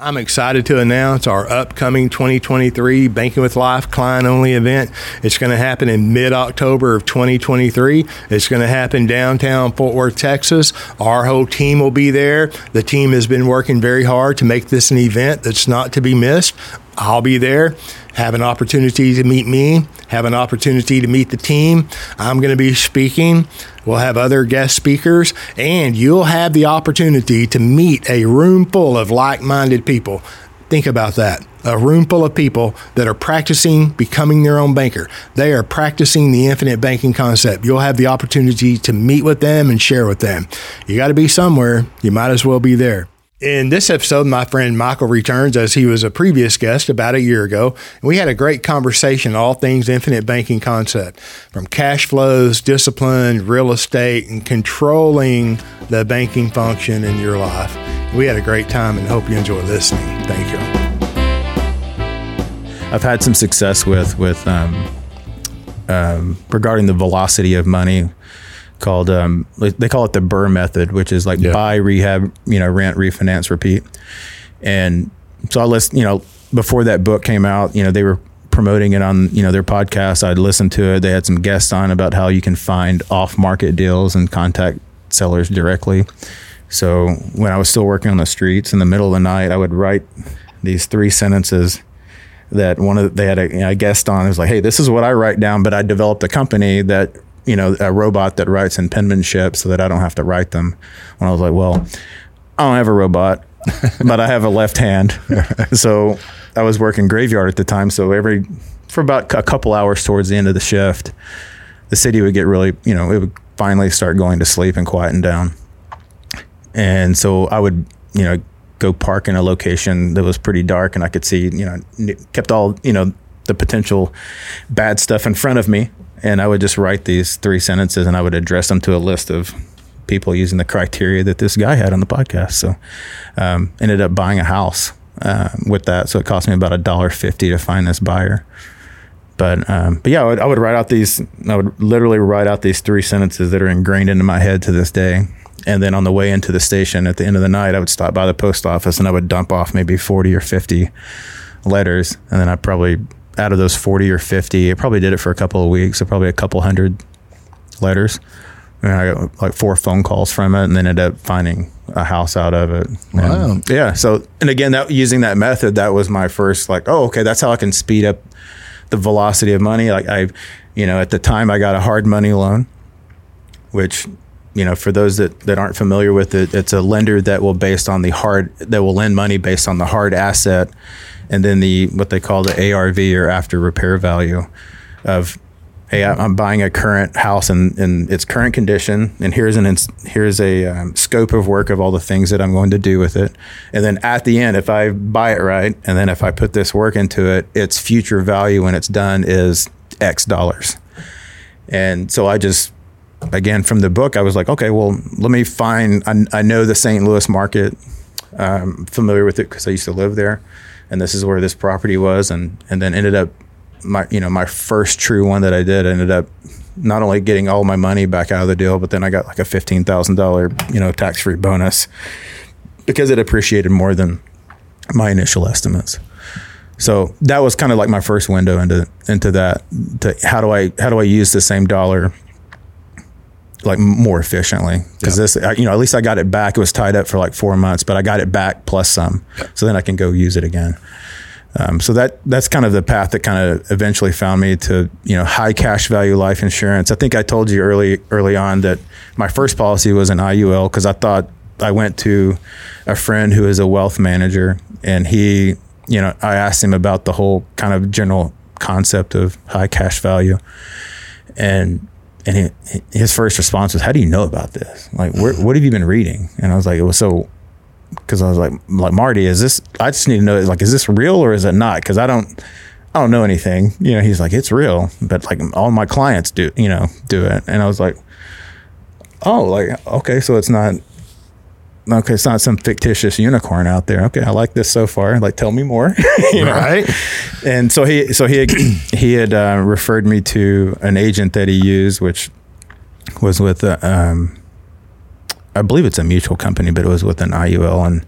I'm excited to announce our upcoming 2023 Banking with Life client only event. It's going to happen in mid October of 2023. It's going to happen downtown Fort Worth, Texas. Our whole team will be there. The team has been working very hard to make this an event that's not to be missed. I'll be there, have an opportunity to meet me, have an opportunity to meet the team. I'm going to be speaking. We'll have other guest speakers, and you'll have the opportunity to meet a room full of like minded people. Think about that. A room full of people that are practicing becoming their own banker. They are practicing the infinite banking concept. You'll have the opportunity to meet with them and share with them. You got to be somewhere. You might as well be there. In this episode, my friend Michael returns as he was a previous guest about a year ago. and We had a great conversation, all things infinite banking concept, from cash flows, discipline, real estate, and controlling the banking function in your life. We had a great time and hope you enjoy listening. Thank you. I've had some success with with um, um, regarding the velocity of money called um, they call it the BRRRR method, which is like yeah. buy, rehab, you know, rent, refinance, repeat. And so I list, you know, before that book came out, you know, they were promoting it on you know their podcast. I'd listened to it. They had some guests on about how you can find off market deals and contact sellers directly. So when I was still working on the streets in the middle of the night, I would write these three sentences that one of the, they had a, you know, a guest on. It was like, hey, this is what I write down, but I developed a company that you know, a robot that writes in penmanship so that I don't have to write them. When I was like, well, I don't have a robot, but I have a left hand. so I was working graveyard at the time. So every, for about a couple hours towards the end of the shift, the city would get really, you know, it would finally start going to sleep and quieten down. And so I would, you know, go park in a location that was pretty dark and I could see, you know, kept all, you know, the potential bad stuff in front of me and I would just write these three sentences and I would address them to a list of people using the criteria that this guy had on the podcast. So um, ended up buying a house uh, with that. So it cost me about a dollar fifty to find this buyer. But um, but yeah, I would, I would write out these. I would literally write out these three sentences that are ingrained into my head to this day. And then on the way into the station at the end of the night, I would stop by the post office and I would dump off maybe forty or fifty letters, and then I probably out of those 40 or 50, I probably did it for a couple of weeks. So probably a couple hundred letters. And I got like four phone calls from it and then ended up finding a house out of it. Wow. And yeah. So, and again, that using that method, that was my first like, oh, okay, that's how I can speed up the velocity of money. Like I, you know, at the time I got a hard money loan, which, you know, for those that, that aren't familiar with it, it's a lender that will based on the hard, that will lend money based on the hard asset and then the what they call the ARV or after repair value of hey I'm buying a current house in, in its current condition and here's an here's a um, scope of work of all the things that I'm going to do with it. And then at the end if I buy it right and then if I put this work into it its future value when it's done is X dollars. And so I just again from the book I was like okay well let me find I, I know the St. Louis market um, familiar with it because I used to live there and this is where this property was, and and then ended up my you know my first true one that I did ended up not only getting all my money back out of the deal, but then I got like a fifteen thousand dollar you know tax free bonus because it appreciated more than my initial estimates. So that was kind of like my first window into into that. To how do I how do I use the same dollar like more efficiently. Because this you know at least i got it back. It was tied up for like four months but i got it back plus some. So then i can go use it again. Um, so that that's kind of the path that kind of eventually found me to you know high cash value life insurance. I think i told you early early on that my first policy was an iul because i thought i went to a friend who is a wealth manager and he you know i asked him about the whole kind of general concept of high cash value. And and he, his first response was, "How do you know about this? Like, where, what have you been reading?" And I was like, "It was so." Because I was like, like Marty, is this? I just need to know, like, is this real or is it not? Because I don't, I don't know anything. You know, he's like, it's real, but like all my clients do, you know, do it. And I was like, oh, like okay, so it's not okay, it's not some fictitious unicorn out there. Okay, I like this so far. Like, tell me more. you know? Right. And so he, so he, had, he had uh, referred me to an agent that he used, which was with, a, um, I believe it's a mutual company, but it was with an IUL, and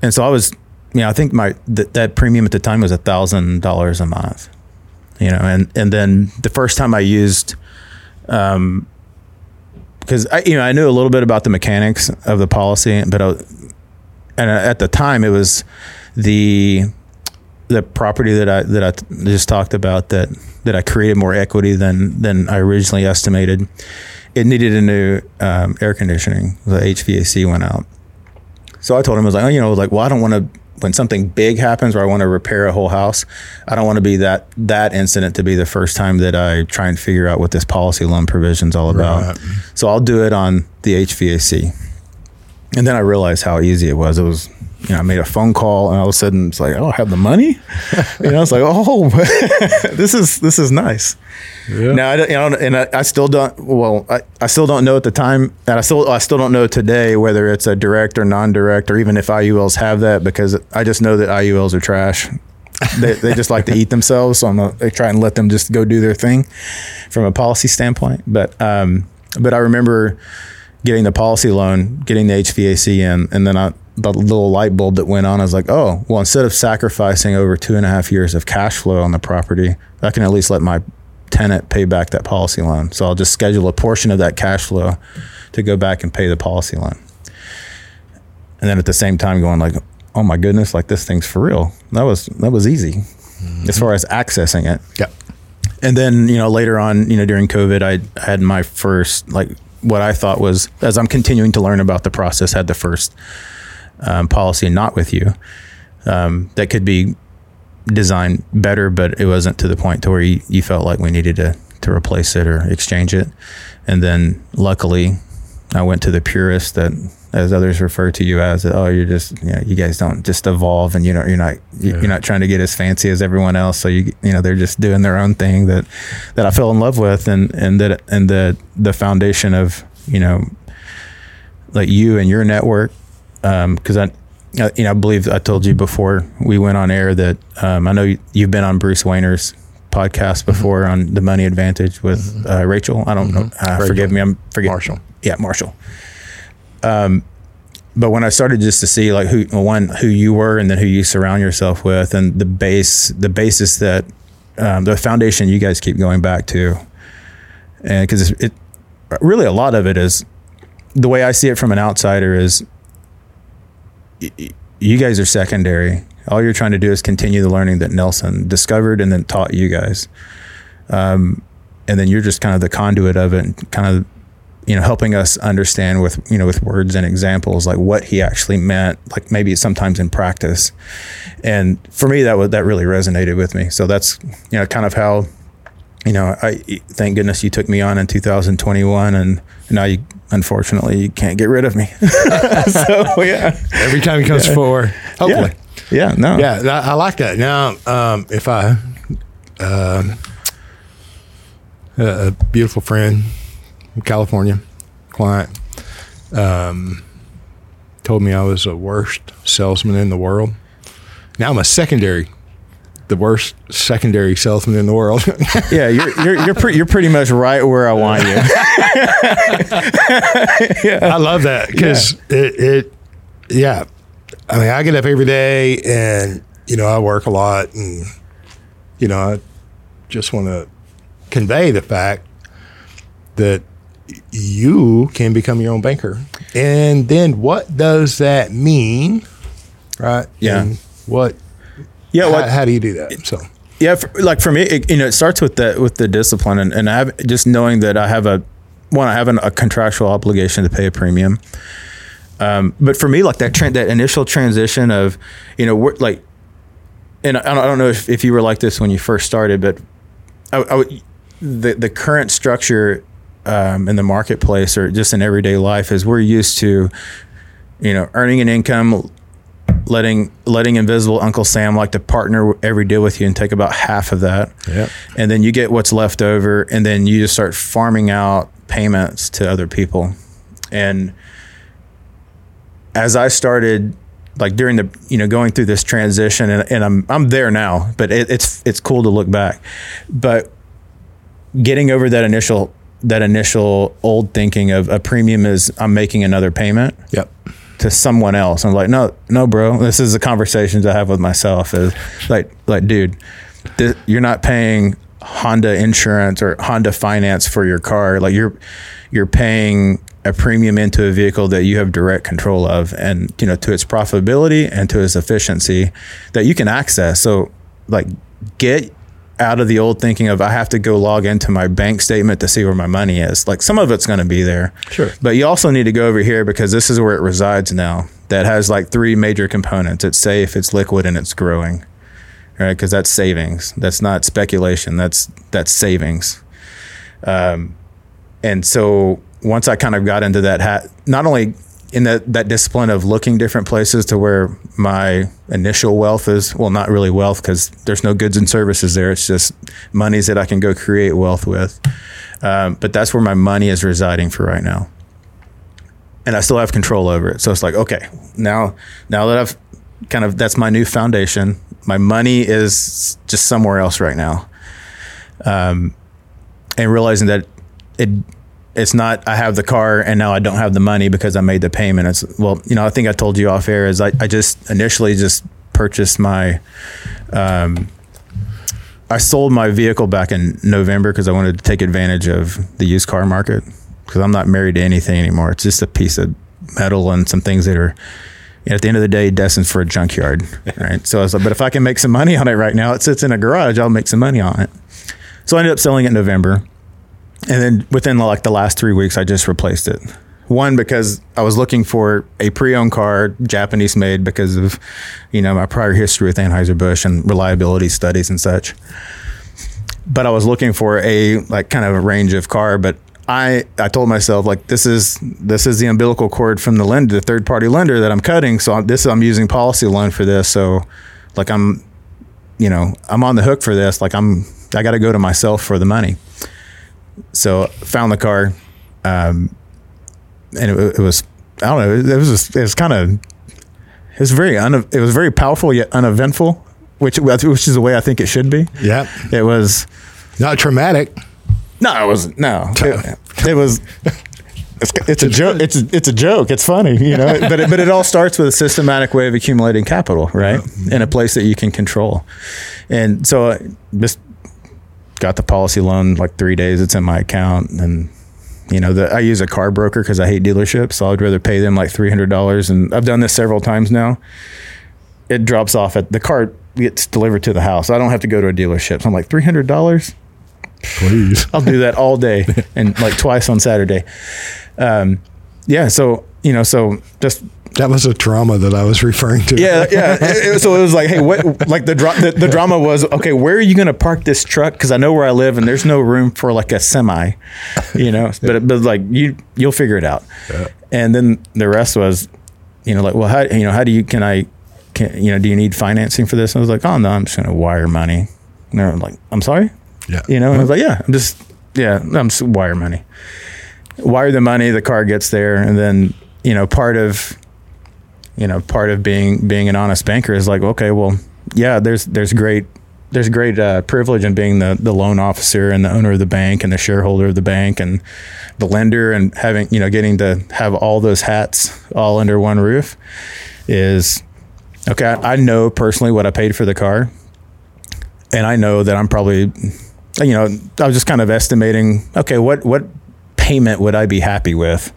and so I was you know, I think my th- that premium at the time was a thousand dollars a month. You know, and and then the first time I used, um, because I you know I knew a little bit about the mechanics of the policy, but I, and at the time it was the the property that I that I just talked about that that I created more equity than than I originally estimated. It needed a new um, air conditioning. The HVAC went out, so I told him I was like, oh, you know, like, well, I don't want to when something big happens where I want to repair a whole house. I don't want to be that that incident to be the first time that I try and figure out what this policy loan provision is all about. Right. So I'll do it on the HVAC, and then I realized how easy it was. It was you know, I made a phone call and all of a sudden it's like, I don't have the money. you know, it's like, oh, this is this is nice. Yeah. Now, I, you know, and I, I, still don't. Well, I, I still don't know at the time, and I still I still don't know today whether it's a direct or non-direct, or even if IULs have that, because I just know that IULs are trash. they, they just like to eat themselves, so I'm a, they try and let them just go do their thing from a policy standpoint. But um, but I remember getting the policy loan, getting the HVAC in, and then I the little light bulb that went on. I was like, oh, well, instead of sacrificing over two and a half years of cash flow on the property, I can at least let my tenant pay back that policy loan. So I'll just schedule a portion of that cash flow to go back and pay the policy loan. And then at the same time, going like, oh my goodness, like this thing's for real. That was that was easy mm-hmm. as far as accessing it. Yeah. And then you know later on, you know during COVID, I had my first like what I thought was as I'm continuing to learn about the process, had the first um, policy not with you um, that could be designed better, but it wasn't to the point to where you, you felt like we needed to to replace it or exchange it. And then luckily, I went to the purist that, as others refer to you as, oh, you're just, you know, you guys don't just evolve, and you know, you're not, yeah. you're not trying to get as fancy as everyone else. So you, you know, they're just doing their own thing that, that I fell in love with, and and that and the the foundation of, you know, like you and your network because um, I, you know, I believe I told you before we went on air that um, I know you, have been on Bruce Wehner's podcast mm-hmm. before mm-hmm. on the Money Advantage with mm-hmm. uh, Rachel. I don't mm-hmm. know. Uh, forgive me. I'm forgetting Marshall. Yeah, Marshall. Um, but when I started just to see like who one who you were and then who you surround yourself with and the base the basis that um, the foundation you guys keep going back to, and because it really a lot of it is the way I see it from an outsider is you guys are secondary. All you're trying to do is continue the learning that Nelson discovered and then taught you guys. Um, and then you're just kind of the conduit of it and kind of you know helping us understand with you know with words and examples like what he actually meant like maybe sometimes in practice and for me that was that really resonated with me so that's you know kind of how you know i thank goodness you took me on in 2021 and now you unfortunately you can't get rid of me. so yeah, every time he comes yeah. forward, hopefully. Yeah. yeah. no, yeah, I like that. Now, um, if I, um, a beautiful friend California, client, um, told me I was the worst salesman in the world. Now I'm a secondary the worst secondary salesman in the world. yeah, you're you're you're, pre- you're, pretty much right where I want you. yeah. I love that because yeah. it, it, yeah. I mean, I get up every day and you know I work a lot and you know I just want to convey the fact that you can become your own banker. And then what does that mean? Right? Yeah. And what yeah. How, how do you do that? So. Yeah, for, like for me, it, you know, it starts with the with the discipline and, and I have just knowing that I have a one, I have an, a contractual obligation to pay a premium. Um, but for me, like that tra- that initial transition of, you know, like, and I don't, I don't know if, if you were like this when you first started, but I, I would, the the current structure um, in the marketplace or just in everyday life is we're used to, you know, earning an income, letting letting invisible Uncle Sam like to partner every deal with you and take about half of that. Yeah. And then you get what's left over and then you just start farming out payments to other people. And as I started like during the you know going through this transition and, and I'm I'm there now, but it, it's it's cool to look back. But getting over that initial that initial old thinking of a premium is I'm making another payment. Yep to someone else. I'm like, no, no, bro. This is the conversations I have with myself. Is like, like, dude, you're not paying Honda insurance or Honda finance for your car. Like you're you're paying a premium into a vehicle that you have direct control of and you know to its profitability and to its efficiency that you can access. So like get out of the old thinking of I have to go log into my bank statement to see where my money is. Like some of it's going to be there. Sure. But you also need to go over here because this is where it resides now. That has like three major components. It's safe, it's liquid, and it's growing. Right? Because that's savings. That's not speculation. That's that's savings. Um, and so once I kind of got into that hat, not only in that, that discipline of looking different places to where my initial wealth is, well, not really wealth because there's no goods and services there. It's just monies that I can go create wealth with. Um, but that's where my money is residing for right now. And I still have control over it. So it's like, okay, now, now that I've kind of, that's my new foundation. My money is just somewhere else right now. Um, and realizing that it, it's not I have the car and now I don't have the money because I made the payment. It's well, you know, I think I told you off air is I, I just initially just purchased my um, I sold my vehicle back in November because I wanted to take advantage of the used car market because I'm not married to anything anymore. It's just a piece of metal and some things that are at the end of the day destined for a junkyard, right? so I was like, but if I can make some money on it right now, it sits in a garage, I'll make some money on it. So I ended up selling it in November and then within like the last three weeks, I just replaced it. One because I was looking for a pre-owned car, Japanese made, because of you know my prior history with Anheuser Busch and reliability studies and such. But I was looking for a like kind of a range of car, but I I told myself like this is this is the umbilical cord from the lender, the third party lender that I'm cutting. So this I'm using policy loan for this. So like I'm, you know, I'm on the hook for this. Like I'm I got to go to myself for the money so found the car, um, and it, it, was I don't know it was just, it was kind of it was very un, it was very powerful yet uneventful, which which is the way I think it should be. Yeah, it was not traumatic. No, it wasn't. No, it, it was. It's, it's a joke. It's a, it's a joke. It's funny, you know. but it, but it all starts with a systematic way of accumulating capital, right? In a place that you can control, and so uh, just got the policy loan like three days. It's in my account, and you know, the, I use a car broker because I hate dealerships, so I'd rather pay them like three hundred dollars. And I've done this several times now. It drops off at the car gets delivered to the house. I don't have to go to a dealership. So I'm like three hundred dollars. Please, I'll do that all day and like twice on Saturday. Um, yeah, so you know, so just that was a drama that I was referring to. Yeah, yeah. It, it, so it was like, hey, what? Like the, the, the drama was, okay, where are you going to park this truck? Because I know where I live, and there's no room for like a semi, you know. But but like you you'll figure it out. Yeah. And then the rest was, you know, like, well, how you know how do you can I can you know do you need financing for this? And I was like, oh no, I'm just going to wire money. And they're like, I'm sorry. Yeah. You know, and I was like, yeah, I'm just yeah, I'm just wire money. Wire the money, the car gets there, and then you know part of you know, part of being being an honest banker is like, okay, well, yeah, there's there's great there's great uh, privilege in being the the loan officer and the owner of the bank and the shareholder of the bank and the lender and having you know getting to have all those hats all under one roof is okay. I, I know personally what I paid for the car, and I know that I'm probably you know I was just kind of estimating okay what what payment would I be happy with.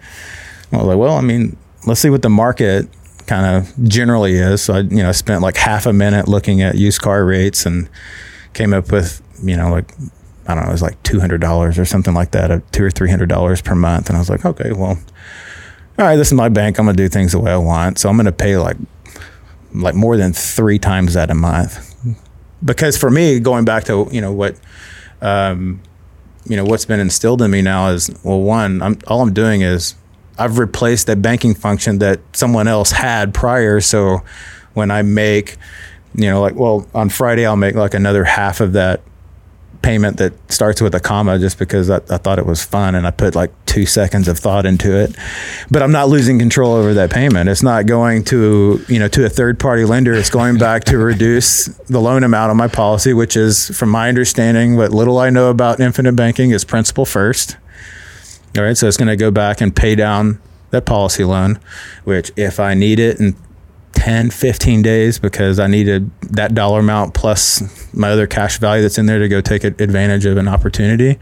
I was like, well, I mean, let's see what the market kind of generally is. So I, you know, spent like half a minute looking at used car rates and came up with, you know, like, I don't know, it was like $200 or something like that, of two or $300 per month. And I was like, okay, well, all right, this is my bank. I'm to do things the way I want. So I'm to pay like, like more than three times that a month. Because for me, going back to, you know, what, um, you know, what's been instilled in me now is, well, one, I'm, all I'm doing is I've replaced that banking function that someone else had prior. So when I make, you know, like, well, on Friday, I'll make like another half of that payment that starts with a comma just because I, I, thought it was fun and I put like two seconds of thought into it. But I'm not losing control over that payment. It's not going to, you know, to a third party lender. It's going back to reduce the loan amount on my policy, which is, from my understanding, what little I know about infinite banking is principal first. All right, so it's going to go back and pay down that policy loan, which if I need it in 10, 15 days because I needed that dollar amount plus my other cash value that's in there to go take advantage of an opportunity,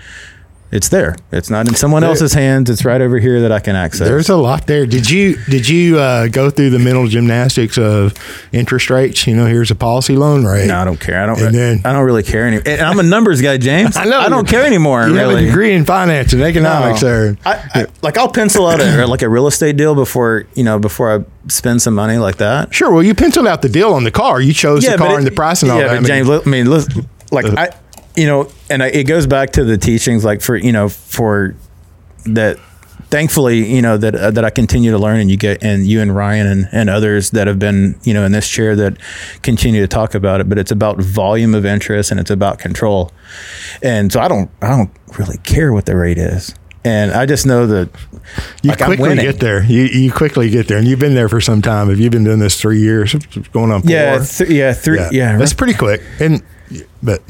it's there. It's not in someone there, else's hands. It's right over here that I can access. There's a lot there. Did you did you uh, go through the mental gymnastics of interest rates? You know, here's a policy loan rate. No, I don't care. I don't. Then, I don't really care anymore. I'm a numbers guy, James. I know. I don't care anymore. You really. have a degree in finance and economics, no. I, I, like I'll pencil out a, like a real estate deal before you know before I spend some money like that. Sure. Well, you penciled out the deal on the car. You chose yeah, the car it, and the price and all yeah, that. But James, I mean, look, like uh, I you know, and I, it goes back to the teachings, like for you know, for that. Thankfully, you know that uh, that I continue to learn, and you get and you and Ryan and, and others that have been you know in this chair that continue to talk about it. But it's about volume of interest, and it's about control. And so I don't I don't really care what the rate is and I just know that you like quickly get there. You you quickly get there, and you've been there for some time. Have you been doing this three years, going on four? Yeah, th- yeah, three. Yeah, yeah that's pretty quick. And but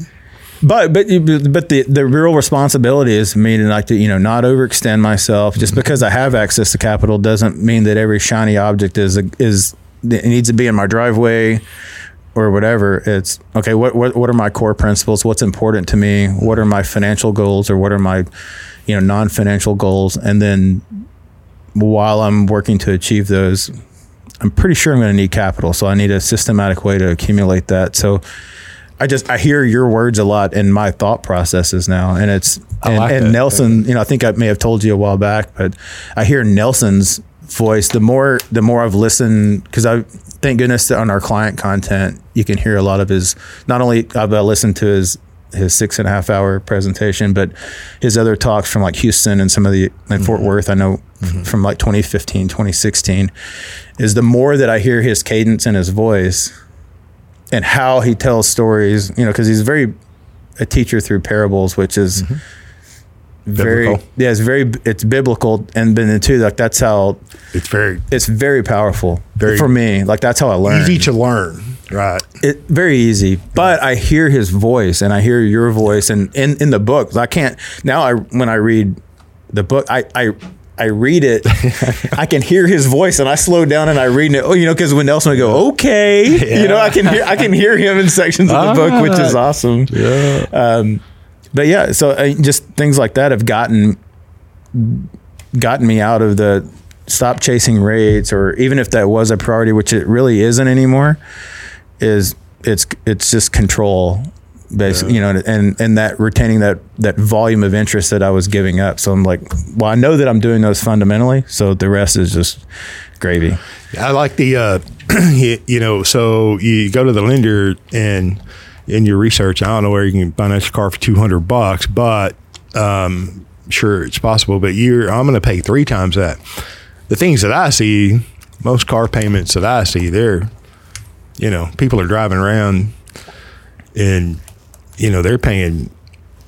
but but but the the real responsibility is me to like to you know not overextend myself. Just mm-hmm. because I have access to capital doesn't mean that every shiny object is a, is it needs to be in my driveway or whatever. It's okay. What what what are my core principles? What's important to me? What are my financial goals or what are my you know non financial goals? And then while I'm working to achieve those, I'm pretty sure I'm going to need capital. So I need a systematic way to accumulate that. So I just I hear your words a lot in my thought processes now, and it's and, like and Nelson. You know, I think I may have told you a while back, but I hear Nelson's voice. The more the more I've listened, because I thank goodness on our client content, you can hear a lot of his. Not only I've uh, listened to his his six and a half hour presentation, but his other talks from like Houston and some of the like mm-hmm. Fort Worth, I know mm-hmm. from like 2015, 2016, is the more that I hear his cadence and his voice, and how he tells stories, you know, because he's very a teacher through parables, which is mm-hmm. very biblical. yeah, it's very it's biblical, and then too like that's how it's very it's very powerful very for me. Like that's how I learn. Easy to learn, right? It very easy, but I hear his voice and I hear your voice, and in in the book, I can't now. I when I read the book, I I I read it, I can hear his voice, and I slow down and I read it. Oh, you know, because when Nelson would go, okay, yeah. you know, I can hear I can hear him in sections of the ah, book, which is awesome. Yeah. Um, but yeah, so uh, just things like that have gotten gotten me out of the stop chasing rates, or even if that was a priority, which it really isn't anymore. Is it's it's just control basically yeah. you know and and that retaining that that volume of interest that I was giving up. So I'm like well I know that I'm doing those fundamentally so the rest is just gravy. I like the uh, you, you, know so you go to the lender and in your research I don't know where you can finance a car for 200 bucks but um, sure it's possible but you're I'm going to pay three times that. The things that I see most car payments that I see they're you know people are driving around and you know, they're paying.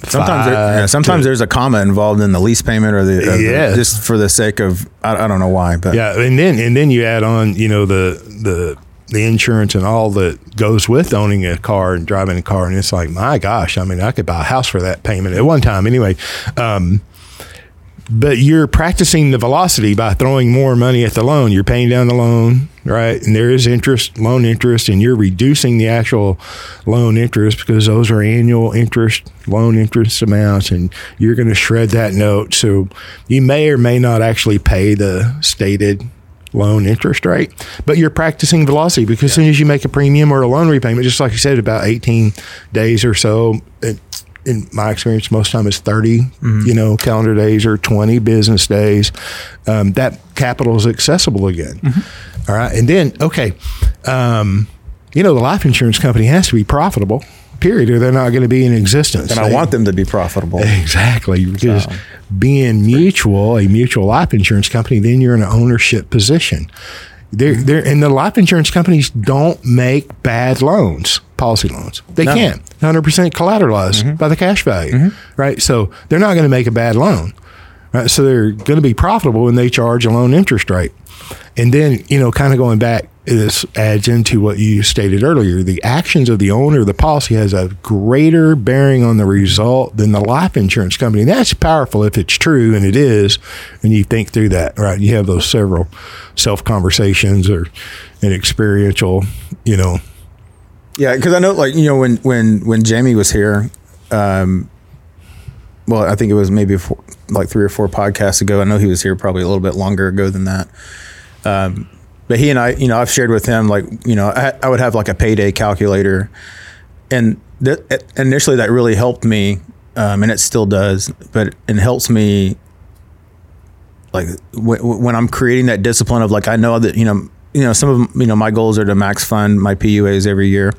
Sometimes, there, yeah, sometimes there's a comma involved in the lease payment, or the, uh, yeah. the just for the sake of I, I, don't know why, but yeah, and then and then you add on, you know, the the the insurance and all that goes with owning a car and driving a car, and it's like, my gosh, I mean, I could buy a house for that payment at one time, anyway. Um, but you're practicing the velocity by throwing more money at the loan. You're paying down the loan, right? And there is interest, loan interest, and you're reducing the actual loan interest because those are annual interest, loan interest amounts, and you're going to shred that note. So you may or may not actually pay the stated loan interest rate, but you're practicing velocity because yeah. as soon as you make a premium or a loan repayment, just like you said, about 18 days or so, it, in my experience, most time it's 30, mm-hmm. you know, calendar days or 20 business days. Um, that capital is accessible again. Mm-hmm. All right. And then, okay, um, you know, the life insurance company has to be profitable, period, or they're not going to be in existence. And I want them to be profitable. Exactly. Because so. being mutual, a mutual life insurance company, then you're in an ownership position. They're, they're, and the life insurance companies don't make bad loans policy loans. They no. can't. 100% collateralized mm-hmm. by the cash value, mm-hmm. right? So they're not going to make a bad loan. Right? So they're going to be profitable when they charge a loan interest rate. And then, you know, kind of going back, this adds into what you stated earlier. The actions of the owner of the policy has a greater bearing on the result than the life insurance company. And that's powerful if it's true, and it is. And you think through that, right? You have those several self conversations or an experiential, you know. Yeah, because I know, like you know, when when when Jamie was here, um, well, I think it was maybe four, like three or four podcasts ago. I know he was here probably a little bit longer ago than that. Um, but he and I, you know, I've shared with him like, you know, I, I would have like a payday calculator, and th- initially that really helped me, um, and it still does. But it helps me, like when I'm creating that discipline of like, I know that you know, you know, some of them, you know, my goals are to max fund my PUAs every year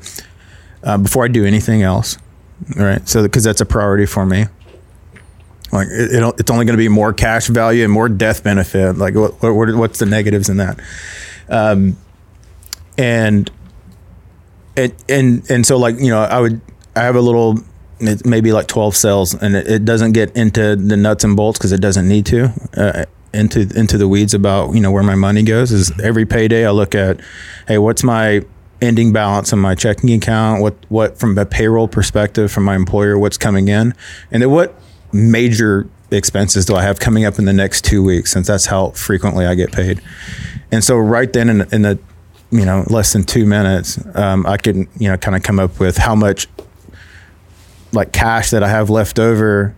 uh, before I do anything else, right? So because that's a priority for me. Like it, it's only going to be more cash value and more death benefit. Like what, what what's the negatives in that? Um, and it and and so like you know I would I have a little maybe like 12 cells and it, it doesn't get into the nuts and bolts because it doesn't need to uh, into into the weeds about you know where my money goes is every payday I look at hey what's my ending balance on my checking account what what from a payroll perspective from my employer what's coming in and then what major expenses do I have coming up in the next two weeks? Since that's how frequently I get paid. And so right then in, in the you know less than two minutes, um, I can you know kind of come up with how much like cash that I have left over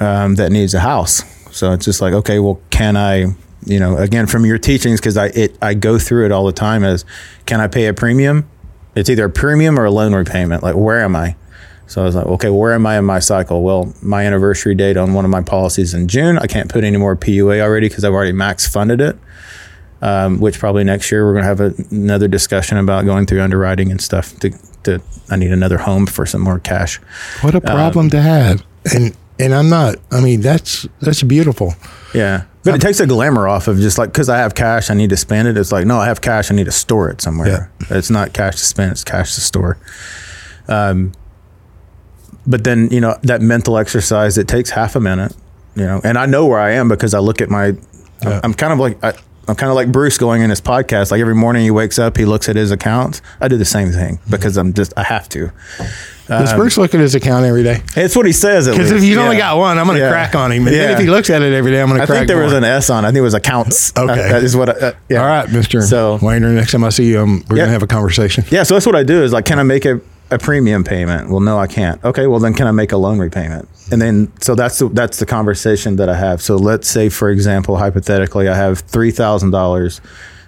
um, that needs a house. So it's just like okay, well, can I you know again from your teachings because I it I go through it all the time as can I pay a premium? It's either a premium or a loan repayment. Like where am I? So I was like, okay, where am I in my cycle? Well, my anniversary date on one of my policies in June. I can't put any more PUA already because I've already max funded it. Um, which probably next year we're going to have a, another discussion about going through underwriting and stuff. To, to I need another home for some more cash. What a problem um, to have, and and I'm not. I mean, that's that's beautiful. Yeah, but it takes the glamour off of just like because I have cash, I need to spend it. It's like no, I have cash, I need to store it somewhere. Yeah. It's not cash to spend; it's cash to store. Um, but then you know that mental exercise it takes half a minute you know and i know where i am because i look at my yeah. i'm kind of like I, am kind of like bruce going in his podcast like every morning he wakes up he looks at his accounts i do the same thing because i'm just i have to does um, Bruce look at his account every day? It's what he says. Because if you yeah. only got one, I'm going to yeah. crack on him. And yeah. then if he looks at it every day, I'm going to crack. I think there more. was an S on. it. I think it was accounts. okay, that is what. I, uh, yeah. All right, Mister. So Wehner, next time I see you, um, we're going to have a conversation. Yeah. So that's what I do. Is like, can I make a a premium payment. Well, no, I can't. Okay, well then can I make a loan repayment? And then so that's the, that's the conversation that I have. So let's say, for example, hypothetically, I have three thousand dollars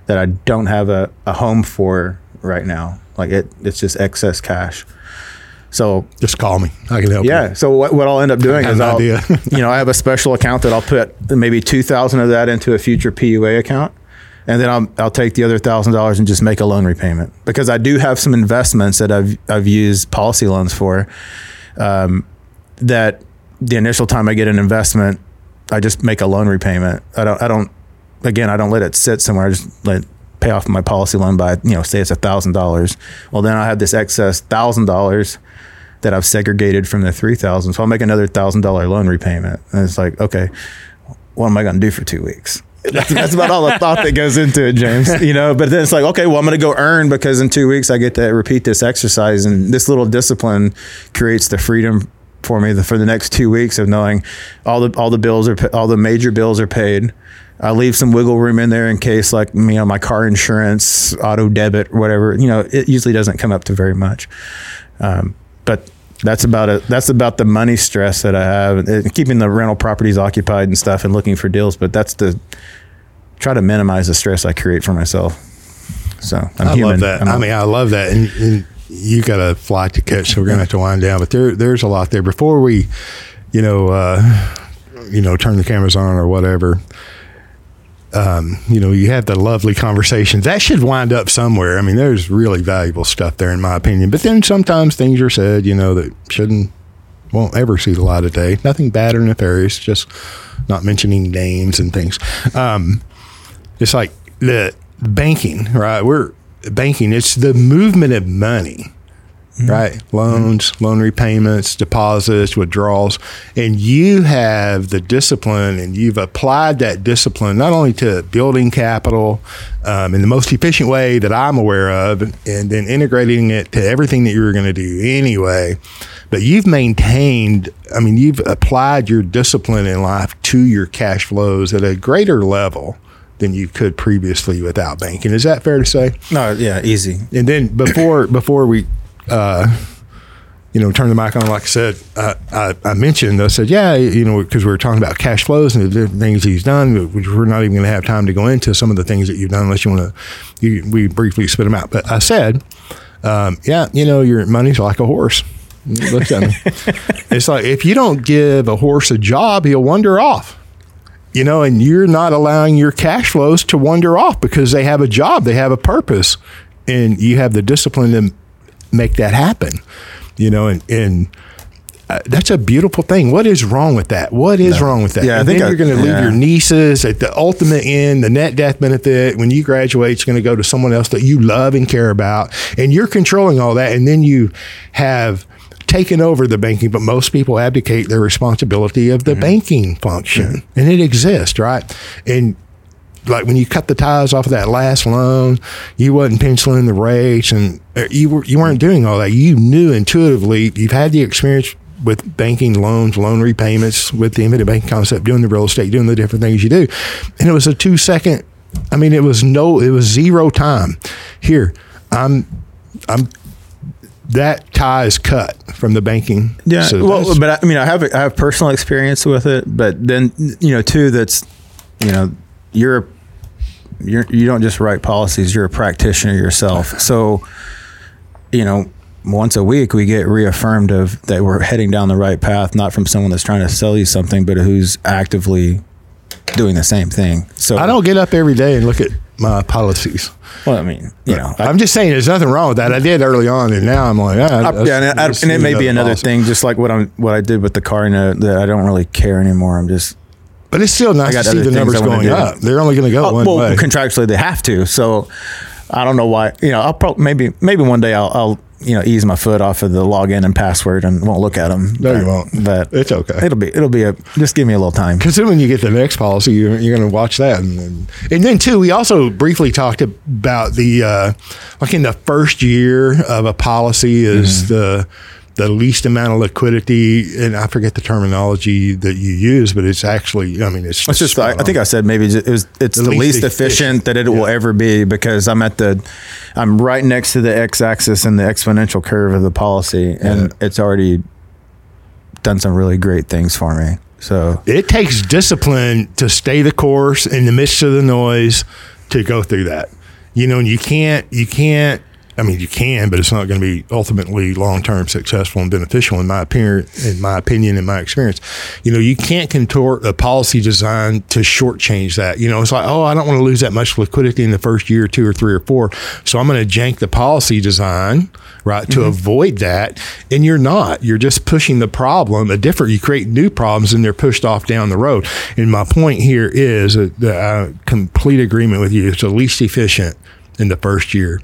that I don't have a, a home for right now. Like it, it's just excess cash. So just call me. I can help. Yeah. You. So what, what I'll end up doing is I'll, you know, I have a special account that I'll put maybe two thousand of that into a future PUA account and then I'll, I'll take the other thousand dollars and just make a loan repayment because I do have some investments that I've I've used policy loans for. Um, that the initial time I get an investment, I just make a loan repayment. I don't I don't again I don't let it sit somewhere. I just let pay off my policy loan by you know say it's a thousand dollars. Well then I have this excess thousand dollars that I've segregated from the three thousand. So I'll make another thousand dollar loan repayment. And it's like okay, what am I going to do for two weeks? That's, that's, about all the thought that goes into it, James. You know, but then it's like, okay, well, I'm going to go earn because in two weeks I get to repeat this exercise, and this little discipline creates the freedom for me for the next two weeks of knowing all the all the bills are all the major bills are paid. I leave some wiggle room in there in case, like you know, my car insurance, auto debit, whatever. You know, it usually doesn't come up to very much, um, but that's about it. That's about the money stress that I have, and keeping the rental properties occupied and stuff, and looking for deals. But that's the try to minimize the stress I create for myself. So I'm i human. love that. I'm I mean, I love that, and, and you got a flight to catch, so we're gonna have to wind down. But there, there's a lot there. Before we, you know, uh, you know, turn the cameras on or whatever um, you know, you have the lovely conversations. That should wind up somewhere. I mean, there's really valuable stuff there, in my opinion. But then sometimes things are said, you know, that shouldn't, won't ever see the light of day. Nothing bad or nefarious, just not mentioning names and things. Um, it's like the banking, right? We're banking, it's the movement of money right? Loans, loan repayments, deposits, withdrawals. And you have the discipline and you've applied that discipline not only to building capital um, in the most efficient way that I'm aware of, and then integrating it to everything that you were going to do anyway. But you've maintained, I mean, you've applied your discipline in life to your cash flows at a greater level than you could previously without banking. Is that fair to say? No, yeah, easy. And then before before we, uh, you know, turn the mic on, like I said, uh, I, I mentioned, I said, yeah, you know, because we were talking about cash flows and the different things he's done, which we're not even going to have time to go into some of the things that you've done unless you want to, you, we briefly spit them out. But I said, um, yeah, you know, your money's like a horse. Look at me. it's like if you don't give a horse a job, he'll wander off you know, and you're not allowing your cash flows to wander off because they have a job, they have a purpose, and you have the discipline to make that happen, you know, and, and uh, that's a beautiful thing. What is wrong with that? What is no. wrong with that? Yeah, and I think then you're going to leave your nieces at the ultimate end, the net death benefit. When you graduate, it's going to go to someone else that you love and care about, and you're controlling all that. And then you have taken over the banking, but most people abdicate their responsibility of the mm-hmm. banking function, mm-hmm. and it exists, right? And like when you cut the ties off of that last loan, you wasn't penciling the rates, and uh, you were you weren't doing all that. You knew intuitively. You've had the experience with banking loans, loan repayments, with the infinite banking concept, doing the real estate, doing the different things you do, and it was a two second. I mean, it was no, it was zero time. Here, I'm I'm that tie is cut from the banking. Yeah, so well, but I, I mean, I have I have personal experience with it, but then you know, too, that's you know, you're you're you don't just write policies; you're a practitioner yourself. So, you know, once a week we get reaffirmed of that we're heading down the right path, not from someone that's trying to sell you something, but who's actively doing the same thing. So I don't get up every day and look at my policies. Well, I mean, you know, I, am just saying there's nothing wrong with that. I did early on, and now I'm like, ah, I, yeah, and, I, and it may be another thing, just like what I'm, what I did with the car note, that I don't really care anymore. I'm just, but it's still nice to see the numbers going up. They're only going to go oh, one well, way. Contractually, they have to. So I don't know why. You know, I'll probably maybe maybe one day I'll, I'll you know ease my foot off of the login and password and won't look at them. No, but, you won't. But it's okay. It'll be it'll be a just give me a little time. Because then when you get the next policy, you're, you're going to watch that, and, and, and then too, we also briefly talked about the uh, like in the first year of a policy is mm-hmm. the the least amount of liquidity, and I forget the terminology that you use, but it's actually, I mean, it's, it's just, I, I, think I said maybe it was, it's the, the least, least, efficient, efficient that it yeah. will ever be because I'm at the, I'm right next to the x axis and the exponential curve of the policy, and yeah. it's already done some really great things for me. So it takes discipline to stay the course in the midst of the noise to go through that. You know, you can't, you can't, I mean, you can, but it's not going to be ultimately long term successful and beneficial in my opinion. In my opinion, in my experience, you know, you can't contort a policy design to shortchange that. You know, it's like, oh, I don't want to lose that much liquidity in the first year, two or three or four, so I'm going to jank the policy design right to mm-hmm. avoid that. And you're not. You're just pushing the problem a different. You create new problems, and they're pushed off down the road. And my point here is that uh, complete agreement with you. It's the least efficient in the first year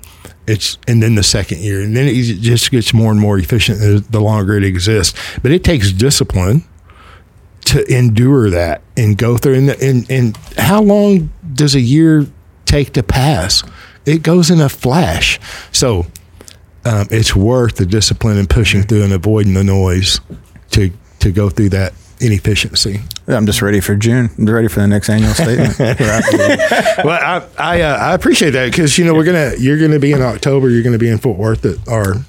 it's and then the second year, and then it just gets more and more efficient the longer it exists. But it takes discipline to endure that and go through. And, and, and how long does a year take to pass? It goes in a flash. So um, it's worth the discipline and pushing through and avoiding the noise to to go through that inefficiency. I'm just ready for June. I'm ready for the next annual statement. well, I I, uh, I appreciate that because you know we're gonna you're gonna be in October. You're gonna be in Fort Worth at our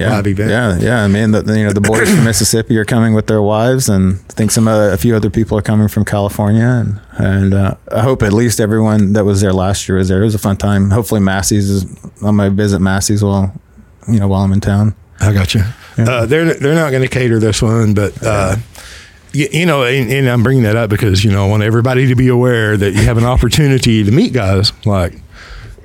yeah, live event. Yeah, yeah. I mean, the, you know, the boys from Mississippi are coming with their wives, and I think some uh, a few other people are coming from California, and and uh, I hope at least everyone that was there last year was there. It was a fun time. Hopefully, Massey's is I might visit Massey's while you know while I'm in town. I got you. Yeah. Uh, they're they're not going to cater this one, but uh, you, know, and, and, I'm bringing that up because you know I want everybody to be aware that you have an opportunity to meet guys like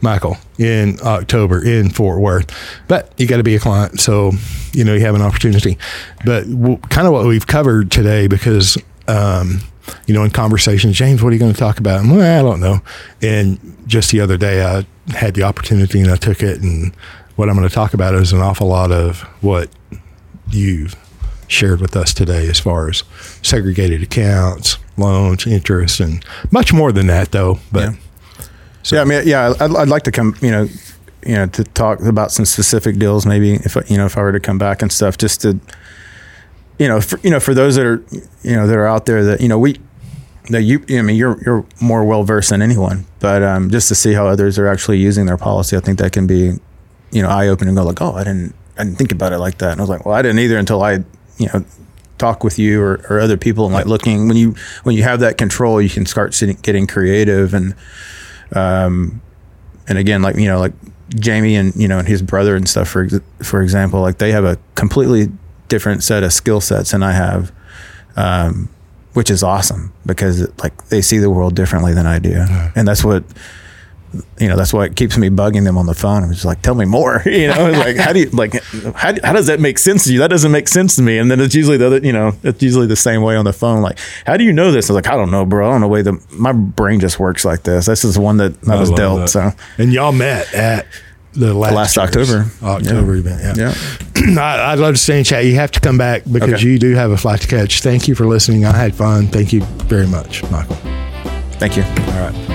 Michael in October in Fort Worth, but you got to be a client, so you know you have an opportunity. But w- kind of what we've covered today, because um, you know, in conversations, James, what are you going to talk about? well, I don't know. And just the other day, I had the opportunity and I took it, and what I'm going to talk about is an awful lot of what you've shared with us today as far as segregated accounts, loans, interest, and much more than that, though. But Yeah. So, yeah, I mean, yeah, I'd, I'd like to come, you know, you know, to talk about some specific deals, maybe if I- you know, if I were to come back and stuff, just to, you know, for, you know, for those that are, you know, that are out there that you know we, that you, I mean, you're you're more well versed than anyone, but um, just to see how others are actually using their policy, I think that can be, you know, eye opening. Go like, oh, I didn't, I didn't think about it like that, and I was like, well, I didn't either until I, you know. Talk with you or, or other people and like looking when you when you have that control, you can start sitting, getting creative and um, and again, like you know, like Jamie and you know, and his brother and stuff. For for example, like they have a completely different set of skill sets than I have, um, which is awesome because like they see the world differently than I do, and that's what you know. That's why it keeps me bugging them on the phone. I'm just like, tell me more. You know, like how do you like how, how does that make sense to you? That doesn't make sense to me. And then it's usually the other, you know, it's usually the same way on the phone. Like, how do you know this? I was like, I don't know, bro. I don't know the way the my brain just works like this. This is one that I was dealt. that. So and y'all met at the last, last October. October Yeah. event. Yeah. yeah. I, I'd love to stay in chat. You have to come back because Okay. you do have a flight to catch. Thank you for listening. I had fun. Thank you very much, Michael. Thank you. All right.